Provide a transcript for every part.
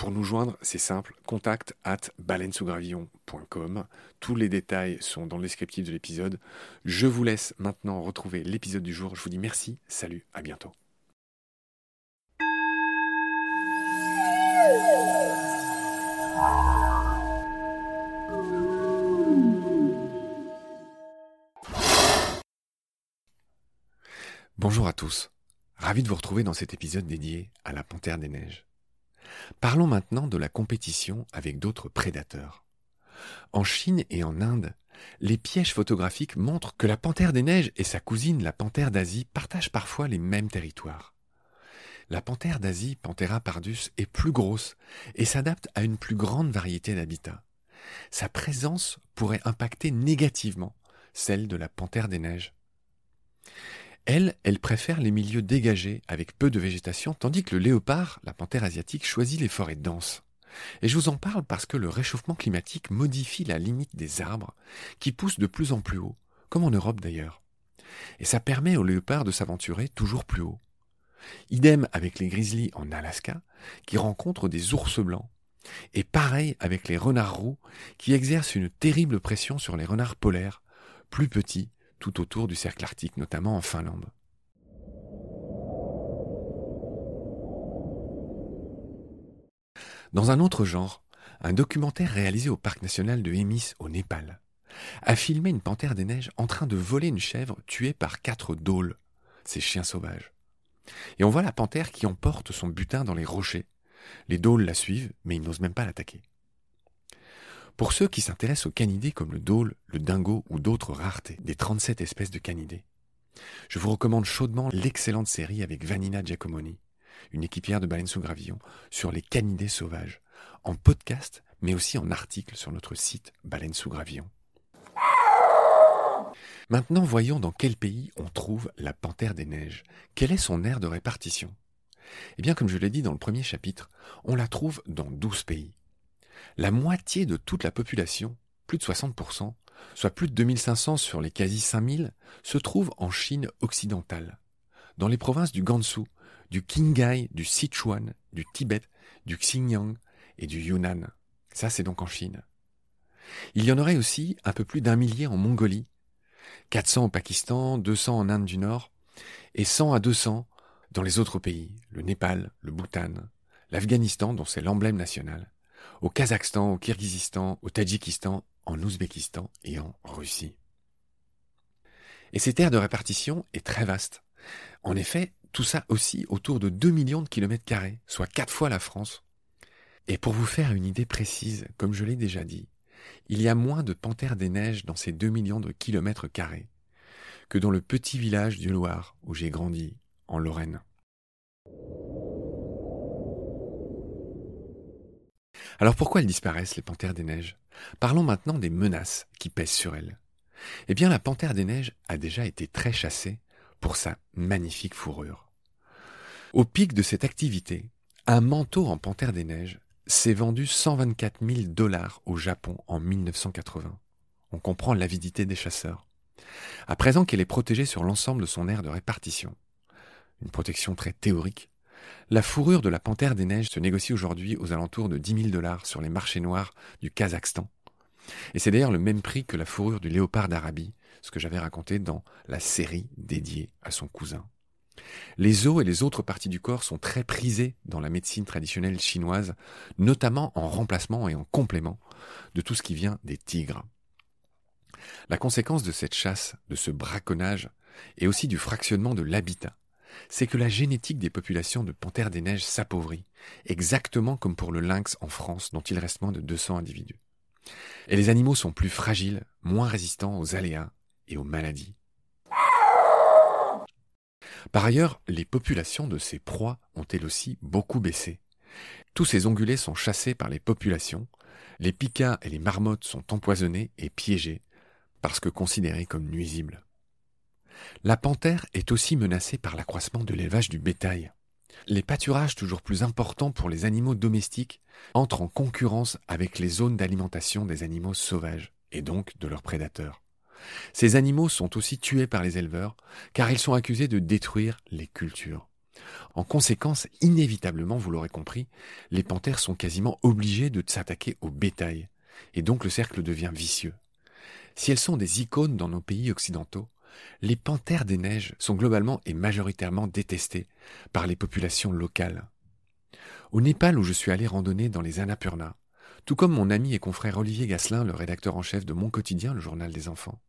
Pour nous joindre, c'est simple, contact at baleinesougravillon.com. Tous les détails sont dans le descriptif de l'épisode. Je vous laisse maintenant retrouver l'épisode du jour. Je vous dis merci, salut, à bientôt. Bonjour à tous. Ravi de vous retrouver dans cet épisode dédié à la Panthère des Neiges. Parlons maintenant de la compétition avec d'autres prédateurs. En Chine et en Inde, les pièges photographiques montrent que la panthère des neiges et sa cousine la panthère d'Asie partagent parfois les mêmes territoires. La panthère d'Asie, Panthera pardus, est plus grosse et s'adapte à une plus grande variété d'habitats. Sa présence pourrait impacter négativement celle de la panthère des neiges. Elle, elle préfère les milieux dégagés avec peu de végétation, tandis que le léopard, la panthère asiatique, choisit les forêts denses. Et je vous en parle parce que le réchauffement climatique modifie la limite des arbres, qui poussent de plus en plus haut, comme en Europe d'ailleurs. Et ça permet au léopard de s'aventurer toujours plus haut. Idem avec les grizzlies en Alaska, qui rencontrent des ours blancs. Et pareil avec les renards roux, qui exercent une terrible pression sur les renards polaires, plus petits tout autour du cercle arctique, notamment en Finlande. Dans un autre genre, un documentaire réalisé au parc national de Hémis au Népal a filmé une panthère des neiges en train de voler une chèvre tuée par quatre dôles, ces chiens sauvages. Et on voit la panthère qui emporte son butin dans les rochers. Les dôles la suivent, mais ils n'osent même pas l'attaquer. Pour ceux qui s'intéressent aux canidés comme le dôle, le dingo ou d'autres raretés, des 37 espèces de canidés, je vous recommande chaudement l'excellente série avec Vanina Giacomoni, une équipière de baleines sous gravillon, sur les canidés sauvages, en podcast, mais aussi en article sur notre site Baleines sous gravillon. Maintenant, voyons dans quel pays on trouve la panthère des neiges. Quelle est son aire de répartition? Eh bien, comme je l'ai dit dans le premier chapitre, on la trouve dans 12 pays. La moitié de toute la population, plus de 60%, soit plus de 2500 sur les quasi 5000, se trouve en Chine occidentale, dans les provinces du Gansu, du Qinghai, du Sichuan, du Tibet, du Xinjiang et du Yunnan. Ça, c'est donc en Chine. Il y en aurait aussi un peu plus d'un millier en Mongolie, 400 au Pakistan, 200 en Inde du Nord, et 100 à 200 dans les autres pays, le Népal, le Bhoutan, l'Afghanistan, dont c'est l'emblème national, au Kazakhstan, au Kirghizistan, au Tadjikistan, en Ouzbékistan et en Russie. Et cette aire de répartition est très vaste. En effet, tout ça aussi autour de 2 millions de kilomètres carrés, soit quatre fois la France. Et pour vous faire une idée précise, comme je l'ai déjà dit, il y a moins de panthères des neiges dans ces 2 millions de kilomètres carrés que dans le petit village du Loir où j'ai grandi, en Lorraine. Alors pourquoi elles disparaissent, les panthères des neiges? Parlons maintenant des menaces qui pèsent sur elles. Eh bien, la panthère des neiges a déjà été très chassée pour sa magnifique fourrure. Au pic de cette activité, un manteau en panthère des neiges s'est vendu 124 000 dollars au Japon en 1980. On comprend l'avidité des chasseurs. À présent qu'elle est protégée sur l'ensemble de son aire de répartition, une protection très théorique, la fourrure de la panthère des neiges se négocie aujourd'hui aux alentours de 10 000 dollars sur les marchés noirs du Kazakhstan. Et c'est d'ailleurs le même prix que la fourrure du léopard d'Arabie, ce que j'avais raconté dans la série dédiée à son cousin. Les os et les autres parties du corps sont très prisées dans la médecine traditionnelle chinoise, notamment en remplacement et en complément de tout ce qui vient des tigres. La conséquence de cette chasse, de ce braconnage, et aussi du fractionnement de l'habitat, c'est que la génétique des populations de panthères des neiges s'appauvrit, exactement comme pour le lynx en France, dont il reste moins de 200 individus. Et les animaux sont plus fragiles, moins résistants aux aléas et aux maladies. Par ailleurs, les populations de ces proies ont elles aussi beaucoup baissé. Tous ces ongulés sont chassés par les populations, les picas et les marmottes sont empoisonnés et piégés, parce que considérés comme nuisibles. La panthère est aussi menacée par l'accroissement de l'élevage du bétail. Les pâturages toujours plus importants pour les animaux domestiques entrent en concurrence avec les zones d'alimentation des animaux sauvages, et donc de leurs prédateurs. Ces animaux sont aussi tués par les éleveurs, car ils sont accusés de détruire les cultures. En conséquence, inévitablement, vous l'aurez compris, les panthères sont quasiment obligées de s'attaquer au bétail, et donc le cercle devient vicieux. Si elles sont des icônes dans nos pays occidentaux, les panthères des neiges sont globalement et majoritairement détestées par les populations locales. Au Népal où je suis allé randonner dans les Annapurna, tout comme mon ami et confrère Olivier Gasselin, le rédacteur en chef de Mon Quotidien, le journal des enfants,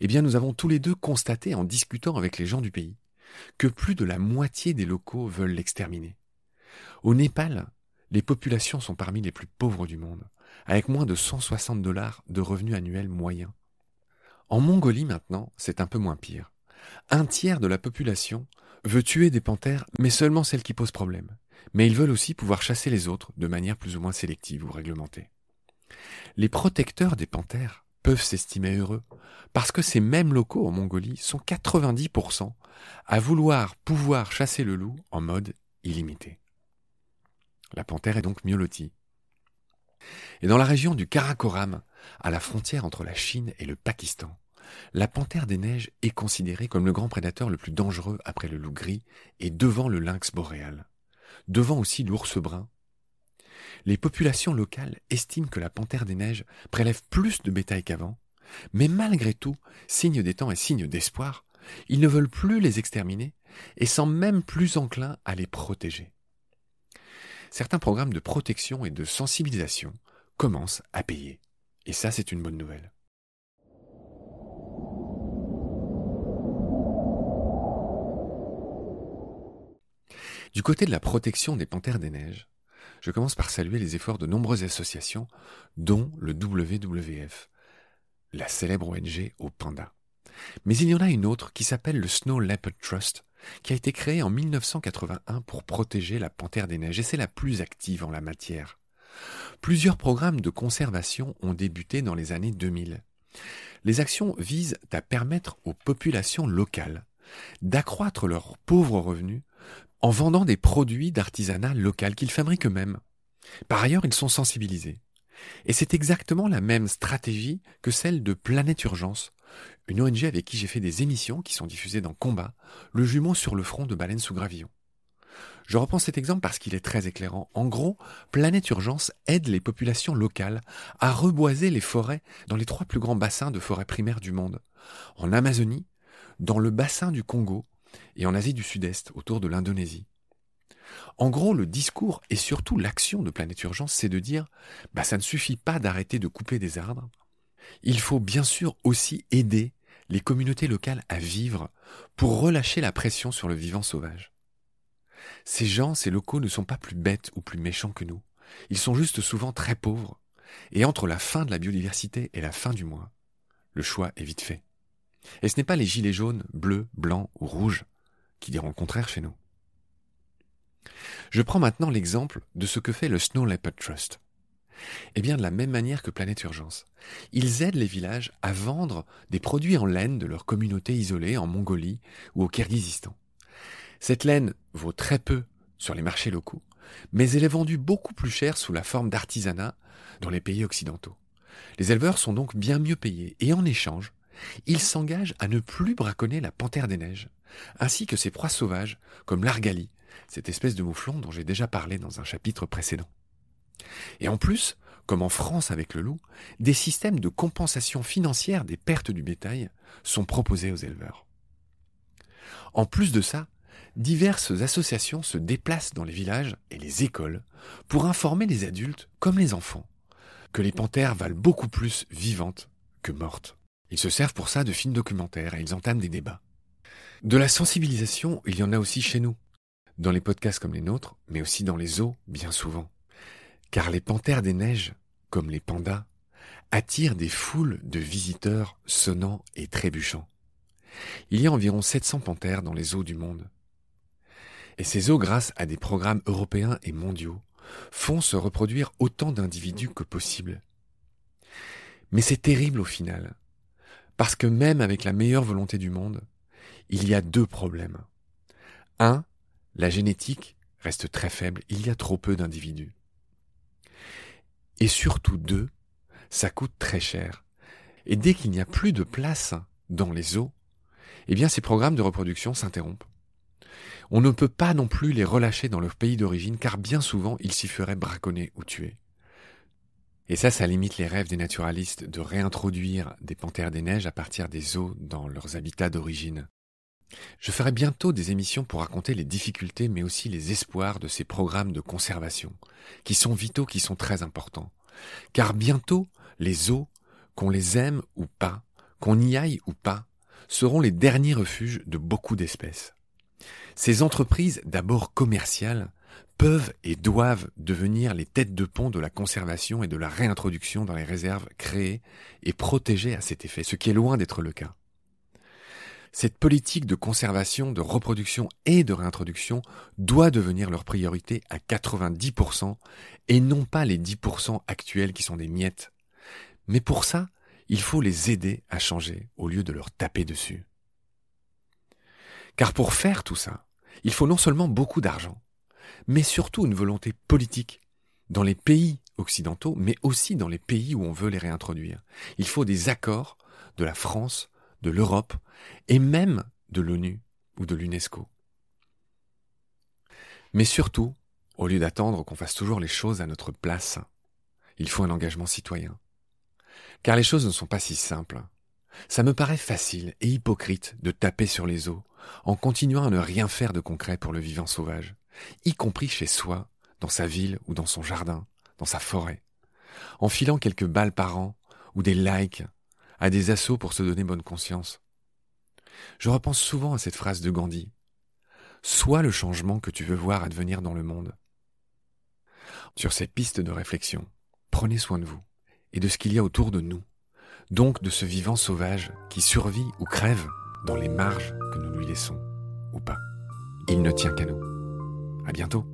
eh bien nous avons tous les deux constaté en discutant avec les gens du pays que plus de la moitié des locaux veulent l'exterminer. Au Népal, les populations sont parmi les plus pauvres du monde, avec moins de 160 dollars de revenus annuels moyens. En Mongolie maintenant, c'est un peu moins pire. Un tiers de la population veut tuer des panthères, mais seulement celles qui posent problème. Mais ils veulent aussi pouvoir chasser les autres de manière plus ou moins sélective ou réglementée. Les protecteurs des panthères peuvent s'estimer heureux, parce que ces mêmes locaux en Mongolie sont 90% à vouloir pouvoir chasser le loup en mode illimité. La panthère est donc mieux lotie. Et dans la région du Karakoram, à la frontière entre la Chine et le Pakistan, la panthère des neiges est considérée comme le grand prédateur le plus dangereux après le loup gris et devant le lynx boréal, devant aussi l'ours brun les populations locales estiment que la panthère des neiges prélève plus de bétail qu'avant, mais malgré tout, signe des temps et signe d'espoir, ils ne veulent plus les exterminer et sont même plus enclins à les protéger. Certains programmes de protection et de sensibilisation commencent à payer. Et ça, c'est une bonne nouvelle. Du côté de la protection des panthères des neiges, je commence par saluer les efforts de nombreuses associations, dont le WWF, la célèbre ONG au panda. Mais il y en a une autre qui s'appelle le Snow Leopard Trust, qui a été créée en 1981 pour protéger la panthère des neiges, et c'est la plus active en la matière. Plusieurs programmes de conservation ont débuté dans les années 2000. Les actions visent à permettre aux populations locales d'accroître leurs pauvres revenus en vendant des produits d'artisanat local qu'ils fabriquent eux-mêmes. Par ailleurs, ils sont sensibilisés. Et c'est exactement la même stratégie que celle de Planète Urgence, une ONG avec qui j'ai fait des émissions qui sont diffusées dans Combat, le jumeau sur le front de Baleine sous Gravillon. Je reprends cet exemple parce qu'il est très éclairant. En gros, Planète Urgence aide les populations locales à reboiser les forêts dans les trois plus grands bassins de forêts primaires du monde. En Amazonie, dans le bassin du Congo et en Asie du Sud-Est, autour de l'Indonésie. En gros, le discours et surtout l'action de Planète Urgence, c'est de dire bah, ça ne suffit pas d'arrêter de couper des arbres. Il faut bien sûr aussi aider les communautés locales à vivre pour relâcher la pression sur le vivant sauvage. Ces gens, ces locaux ne sont pas plus bêtes ou plus méchants que nous. ils sont juste souvent très pauvres. Et entre la fin de la biodiversité et la fin du mois, le choix est vite fait. Et ce n'est pas les gilets jaunes, bleus, blancs ou rouges qui diront le contraire chez nous. Je prends maintenant l'exemple de ce que fait le Snow Leopard Trust. Eh bien, de la même manière que Planète Urgence, ils aident les villages à vendre des produits en laine de leur communauté isolée en Mongolie ou au Kirghizistan. Cette laine vaut très peu sur les marchés locaux, mais elle est vendue beaucoup plus cher sous la forme d'artisanat dans les pays occidentaux. Les éleveurs sont donc bien mieux payés et en échange, ils s'engagent à ne plus braconner la panthère des neiges, ainsi que ses proies sauvages comme l'argali, cette espèce de mouflon dont j'ai déjà parlé dans un chapitre précédent. Et en plus, comme en France avec le loup, des systèmes de compensation financière des pertes du bétail sont proposés aux éleveurs. En plus de ça, diverses associations se déplacent dans les villages et les écoles pour informer les adultes comme les enfants que les panthères valent beaucoup plus vivantes que mortes. Ils se servent pour ça de films documentaires et ils entament des débats. De la sensibilisation, il y en a aussi chez nous, dans les podcasts comme les nôtres, mais aussi dans les zoos bien souvent. Car les panthères des neiges, comme les pandas, attirent des foules de visiteurs sonnants et trébuchants. Il y a environ 700 panthères dans les zoos du monde. Et ces zoos, grâce à des programmes européens et mondiaux, font se reproduire autant d'individus que possible. Mais c'est terrible au final, parce que même avec la meilleure volonté du monde, il y a deux problèmes. Un, la génétique reste très faible, il y a trop peu d'individus. Et surtout deux, ça coûte très cher. Et dès qu'il n'y a plus de place dans les eaux, eh bien ces programmes de reproduction s'interrompent. On ne peut pas non plus les relâcher dans leur pays d'origine car bien souvent ils s'y feraient braconner ou tuer. Et ça, ça limite les rêves des naturalistes de réintroduire des panthères des neiges à partir des eaux dans leurs habitats d'origine. Je ferai bientôt des émissions pour raconter les difficultés mais aussi les espoirs de ces programmes de conservation, qui sont vitaux, qui sont très importants. Car bientôt, les eaux, qu'on les aime ou pas, qu'on y aille ou pas, seront les derniers refuges de beaucoup d'espèces. Ces entreprises, d'abord commerciales, peuvent et doivent devenir les têtes de pont de la conservation et de la réintroduction dans les réserves créées et protégées à cet effet, ce qui est loin d'être le cas. Cette politique de conservation, de reproduction et de réintroduction doit devenir leur priorité à 90% et non pas les 10% actuels qui sont des miettes. Mais pour ça, il faut les aider à changer au lieu de leur taper dessus. Car pour faire tout ça, il faut non seulement beaucoup d'argent, mais surtout une volonté politique dans les pays occidentaux, mais aussi dans les pays où on veut les réintroduire. Il faut des accords de la France, de l'Europe et même de l'ONU ou de l'UNESCO. Mais surtout, au lieu d'attendre qu'on fasse toujours les choses à notre place, il faut un engagement citoyen. Car les choses ne sont pas si simples. Ça me paraît facile et hypocrite de taper sur les os en continuant à ne rien faire de concret pour le vivant sauvage, y compris chez soi, dans sa ville ou dans son jardin, dans sa forêt, en filant quelques balles par an ou des likes à des assauts pour se donner bonne conscience. Je repense souvent à cette phrase de Gandhi. Sois le changement que tu veux voir advenir dans le monde. Sur ces pistes de réflexion, prenez soin de vous et de ce qu'il y a autour de nous, donc de ce vivant sauvage qui survit ou crève dans les marges que nous lui laissons, ou pas. Il ne tient qu'à nous. À bientôt.